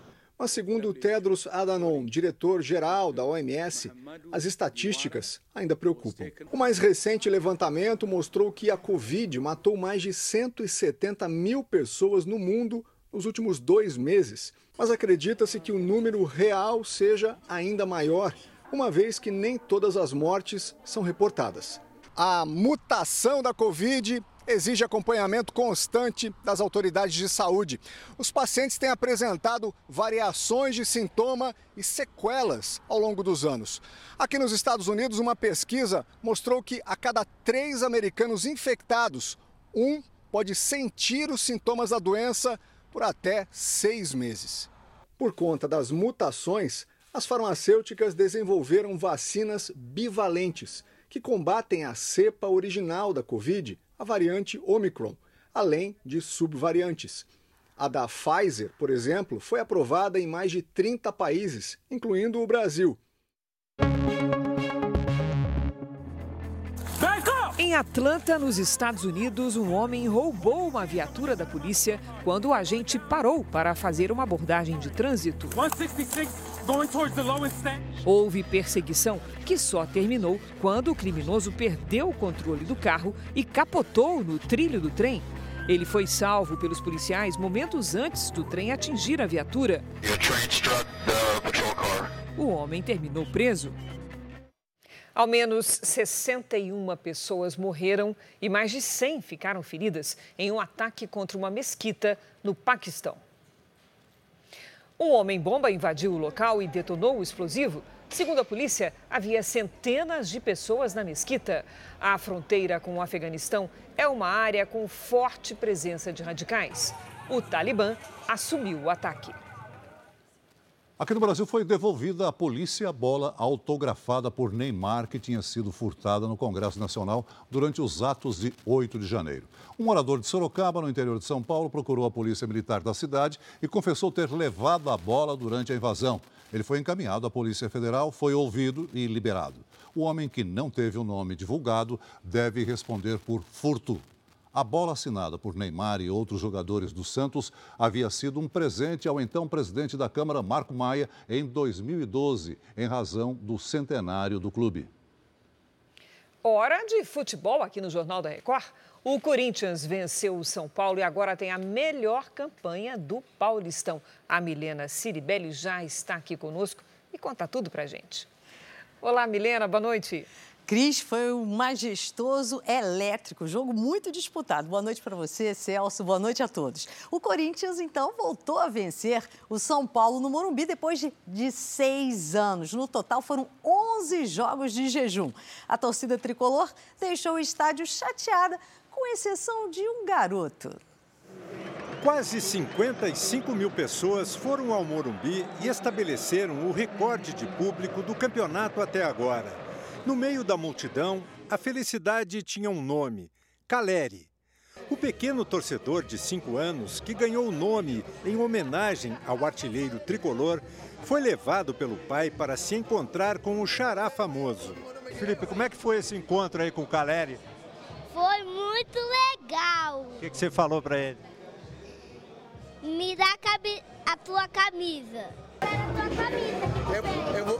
mas, segundo Tedros Adhanom, diretor-geral da OMS, as estatísticas ainda preocupam. O mais recente levantamento mostrou que a Covid matou mais de 170 mil pessoas no mundo nos últimos dois meses. Mas acredita-se que o número real seja ainda maior, uma vez que nem todas as mortes são reportadas. A mutação da Covid exige acompanhamento constante das autoridades de saúde. Os pacientes têm apresentado variações de sintoma e sequelas ao longo dos anos. Aqui nos Estados Unidos, uma pesquisa mostrou que a cada três americanos infectados, um pode sentir os sintomas da doença por até seis meses. Por conta das mutações, as farmacêuticas desenvolveram vacinas bivalentes que combatem a cepa original da Covid, a variante Omicron, além de subvariantes. A da Pfizer, por exemplo, foi aprovada em mais de 30 países, incluindo o Brasil. Em Atlanta, nos Estados Unidos, um homem roubou uma viatura da polícia quando o agente parou para fazer uma abordagem de trânsito. 166 Houve perseguição que só terminou quando o criminoso perdeu o controle do carro e capotou no trilho do trem. Ele foi salvo pelos policiais momentos antes do trem atingir a viatura. O homem terminou preso. Ao menos 61 pessoas morreram e mais de 100 ficaram feridas em um ataque contra uma mesquita no Paquistão. Um homem-bomba invadiu o local e detonou o explosivo. Segundo a polícia, havia centenas de pessoas na mesquita. A fronteira com o Afeganistão é uma área com forte presença de radicais. O Talibã assumiu o ataque. Aqui no Brasil foi devolvida à polícia a bola autografada por Neymar, que tinha sido furtada no Congresso Nacional durante os atos de 8 de janeiro. Um morador de Sorocaba, no interior de São Paulo, procurou a polícia militar da cidade e confessou ter levado a bola durante a invasão. Ele foi encaminhado à Polícia Federal, foi ouvido e liberado. O homem que não teve o nome divulgado deve responder por furto a bola assinada por Neymar e outros jogadores do Santos havia sido um presente ao então presidente da Câmara, Marco Maia, em 2012, em razão do centenário do clube. Hora de futebol aqui no Jornal da Record. O Corinthians venceu o São Paulo e agora tem a melhor campanha do Paulistão. A Milena Ciribelli já está aqui conosco e conta tudo pra gente. Olá, Milena, boa noite. Cris, foi um majestoso elétrico, jogo muito disputado. Boa noite para você, Celso, boa noite a todos. O Corinthians, então, voltou a vencer o São Paulo no Morumbi depois de, de seis anos. No total, foram 11 jogos de jejum. A torcida tricolor deixou o estádio chateada, com exceção de um garoto. Quase 55 mil pessoas foram ao Morumbi e estabeleceram o recorde de público do campeonato até agora. No meio da multidão, a felicidade tinha um nome: Caleri. O pequeno torcedor de cinco anos, que ganhou o nome em homenagem ao artilheiro tricolor, foi levado pelo pai para se encontrar com o xará famoso. Felipe, como é que foi esse encontro aí com o Caleri? Foi muito legal. O que, que você falou para ele? Me dá a tua camisa. Eu, eu, vou, eu vou ter a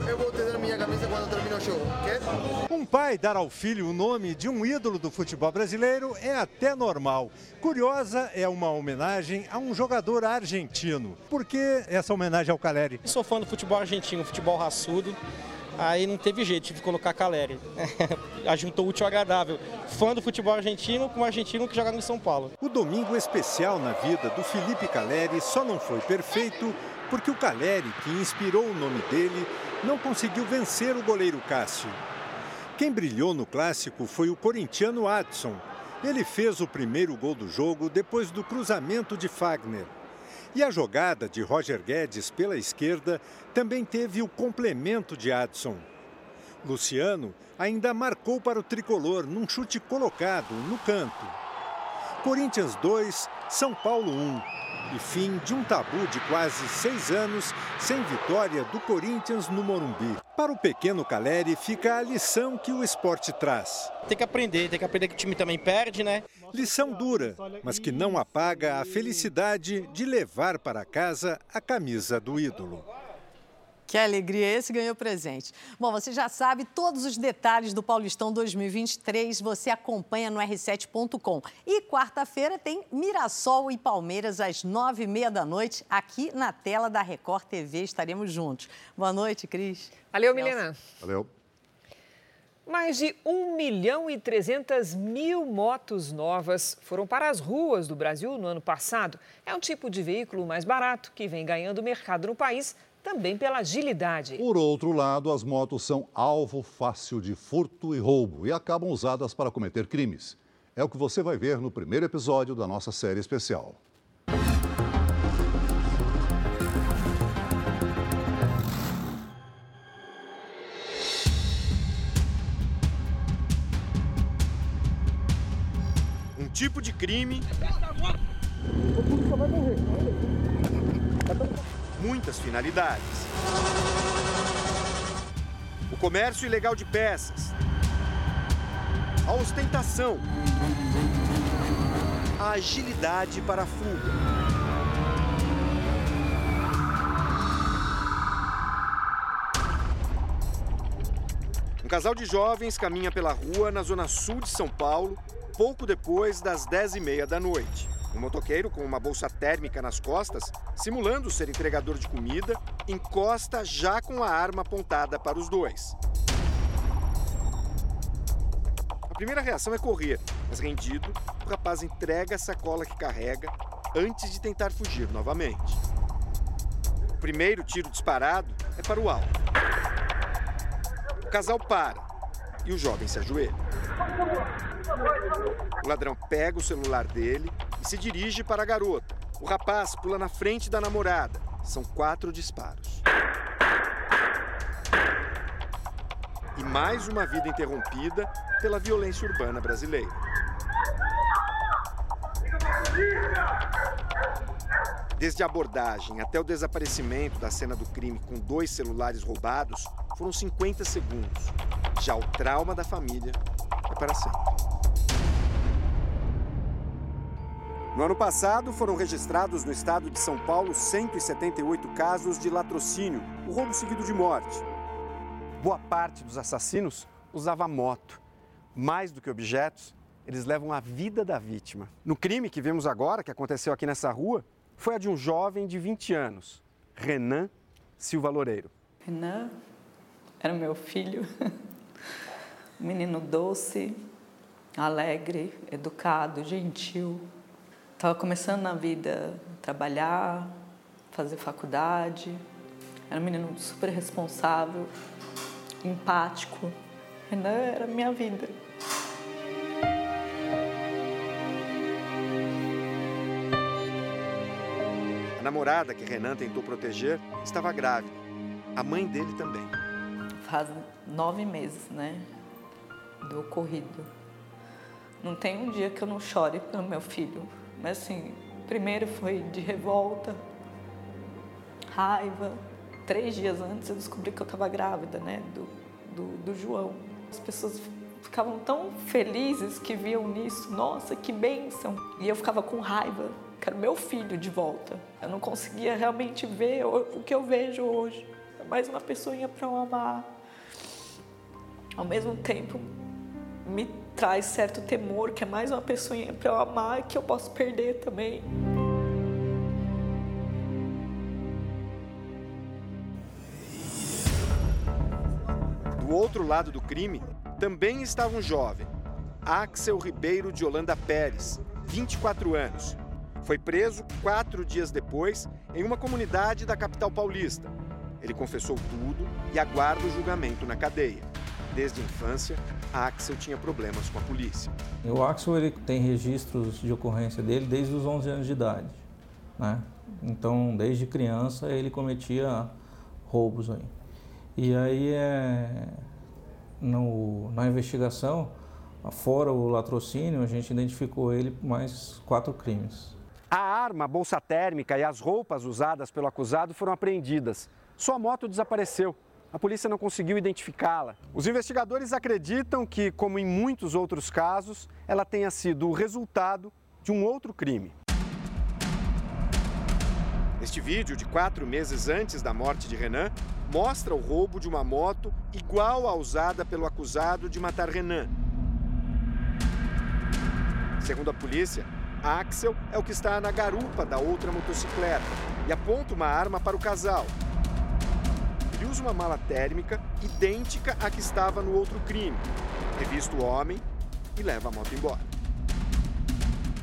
minha camisa quando termine o show, quer? Um pai dar ao filho o nome de um ídolo do futebol brasileiro é até normal. Curiosa é uma homenagem a um jogador argentino. Por que essa homenagem ao Caleri? Eu sou fã do futebol argentino, futebol raçudo. Aí não teve jeito, tive que colocar Caleri. Ajuntou útil ao agradável. Fã do futebol argentino com um argentino que joga no São Paulo. O domingo especial na vida do Felipe Caleri só não foi perfeito porque o Caleri, que inspirou o nome dele, não conseguiu vencer o goleiro Cássio. Quem brilhou no clássico foi o corintiano Adson. Ele fez o primeiro gol do jogo depois do cruzamento de Fagner. E a jogada de Roger Guedes pela esquerda também teve o complemento de Adson. Luciano ainda marcou para o tricolor num chute colocado no canto. Corinthians 2, São Paulo 1 e fim de um tabu de quase seis anos sem vitória do Corinthians no Morumbi. Para o pequeno Caleri, fica a lição que o esporte traz. Tem que aprender, tem que aprender que o time também perde, né? Lição dura, mas que não apaga a felicidade de levar para casa a camisa do ídolo. Que alegria, esse ganhou presente. Bom, você já sabe todos os detalhes do Paulistão 2023, você acompanha no r7.com. E quarta-feira tem Mirassol e Palmeiras às nove e meia da noite, aqui na tela da Record TV, estaremos juntos. Boa noite, Cris. Valeu, Milena. Valeu. Mais de 1 milhão e 300 mil motos novas foram para as ruas do Brasil no ano passado. É um tipo de veículo mais barato que vem ganhando mercado no país também pela agilidade. Por outro lado, as motos são alvo fácil de furto e roubo e acabam usadas para cometer crimes. É o que você vai ver no primeiro episódio da nossa série especial. Um tipo de crime muitas finalidades. O comércio ilegal de peças, a ostentação, a agilidade para a fuga. Um casal de jovens caminha pela rua na zona sul de São Paulo, pouco depois das 10 e meia da noite. Um motoqueiro com uma bolsa térmica nas costas, simulando ser entregador de comida, encosta já com a arma apontada para os dois. A primeira reação é correr, mas rendido, o rapaz entrega a sacola que carrega antes de tentar fugir novamente. O primeiro tiro disparado é para o alto. O casal para e o jovem se ajoelha. O ladrão pega o celular dele e se dirige para a garota. O rapaz pula na frente da namorada. São quatro disparos. E mais uma vida interrompida pela violência urbana brasileira. Desde a abordagem até o desaparecimento da cena do crime com dois celulares roubados, foram 50 segundos. Já o trauma da família é para sempre. No ano passado, foram registrados no estado de São Paulo 178 casos de latrocínio, o roubo seguido de morte. Boa parte dos assassinos usava moto. Mais do que objetos, eles levam a vida da vítima. No crime que vemos agora, que aconteceu aqui nessa rua, foi a de um jovem de 20 anos, Renan Silva Loureiro. Renan era meu filho. menino doce, alegre, educado, gentil. Estava começando na vida, trabalhar, fazer faculdade. Era um menino super responsável, empático. Renan era minha vida. A namorada que Renan tentou proteger estava grávida. A mãe dele também. Faz nove meses, né? Do ocorrido. Não tem um dia que eu não chore pelo meu filho. Mas assim, primeiro foi de revolta, raiva. Três dias antes eu descobri que eu estava grávida, né? Do, do, do João. As pessoas ficavam tão felizes que viam nisso. Nossa, que bênção! E eu ficava com raiva Quero meu filho de volta. Eu não conseguia realmente ver o que eu vejo hoje. É mais uma pessoinha para eu amar. Ao mesmo tempo, me traz certo temor que é mais uma pessoinha para eu amar que eu posso perder também. Do outro lado do crime, também estava um jovem, Axel Ribeiro de Holanda Pérez, 24 anos. Foi preso quatro dias depois em uma comunidade da capital paulista. Ele confessou tudo e aguarda o julgamento na cadeia. Desde a infância, Axel tinha problemas com a polícia. O Axel ele tem registros de ocorrência dele desde os 11 anos de idade. Né? Então, desde criança, ele cometia roubos aí. E aí, é, no, na investigação, fora o latrocínio, a gente identificou ele mais quatro crimes. A arma, a bolsa térmica e as roupas usadas pelo acusado foram apreendidas. Sua moto desapareceu. A polícia não conseguiu identificá-la. Os investigadores acreditam que, como em muitos outros casos, ela tenha sido o resultado de um outro crime. Este vídeo, de quatro meses antes da morte de Renan, mostra o roubo de uma moto igual à usada pelo acusado de matar Renan. Segundo a polícia, Axel é o que está na garupa da outra motocicleta e aponta uma arma para o casal. Usa uma mala térmica idêntica à que estava no outro crime. Revista o homem e leva a moto embora.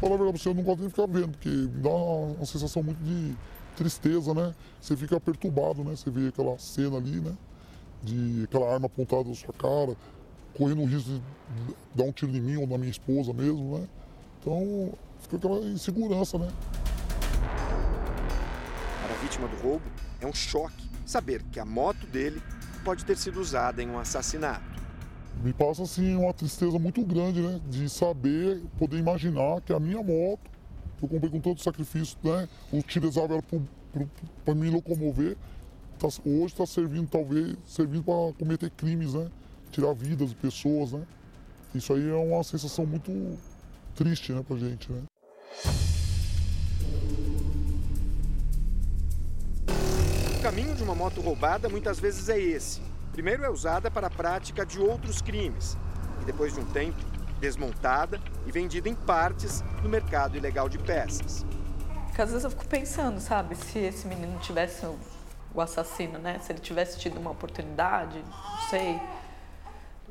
Falar a verdade, você não gosta de ficar vendo, porque dá uma sensação muito de tristeza, né? Você fica perturbado, né? Você vê aquela cena ali, né? De aquela arma apontada na sua cara, correndo o risco de dar um tiro em mim ou na minha esposa mesmo, né? Então, fica aquela insegurança, né? Para a vítima do roubo, é um choque saber que a moto dele pode ter sido usada em um assassinato. Me passa assim uma tristeza muito grande, né? De saber, poder imaginar que a minha moto, eu comprei com todo sacrifício, né? Utilizava ela para me locomover, tá, hoje está servindo talvez, servindo para cometer crimes, né? Tirar vidas de pessoas, né? Isso aí é uma sensação muito triste, né, pra gente, né? O caminho de uma moto roubada muitas vezes é esse. Primeiro é usada para a prática de outros crimes e depois de um tempo, desmontada e vendida em partes no mercado ilegal de peças. Porque às vezes eu fico pensando, sabe, se esse menino tivesse o assassino, né? Se ele tivesse tido uma oportunidade, não sei,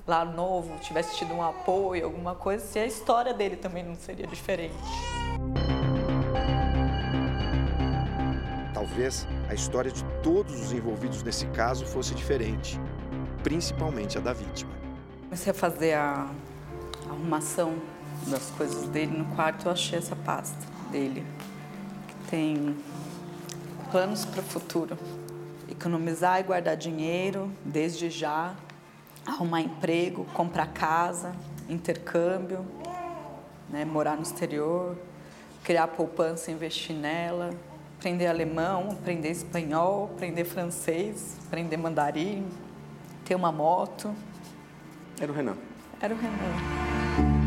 lá novo, tivesse tido um apoio, alguma coisa, se a história dele também não seria diferente. Talvez a história de todos os envolvidos nesse caso fosse diferente, principalmente a da vítima. Comecei a fazer a arrumação das coisas dele no quarto, eu achei essa pasta dele, que tem planos para o futuro. Economizar e guardar dinheiro desde já, arrumar emprego, comprar casa, intercâmbio, né, morar no exterior, criar poupança, investir nela, aprender alemão, aprender espanhol, aprender francês, aprender mandarim, ter uma moto. Era o Renan. Era o Renan.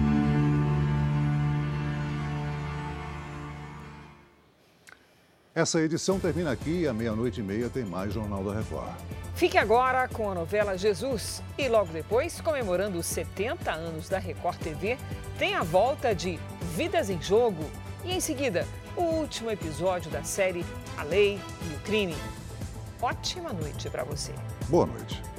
Essa edição termina aqui e à meia-noite e meia tem mais Jornal da Record. Fique agora com a novela Jesus e logo depois, comemorando os 70 anos da Record TV, tem a volta de Vidas em Jogo e em seguida o último episódio da série A Lei e o Crime. Ótima noite para você. Boa noite.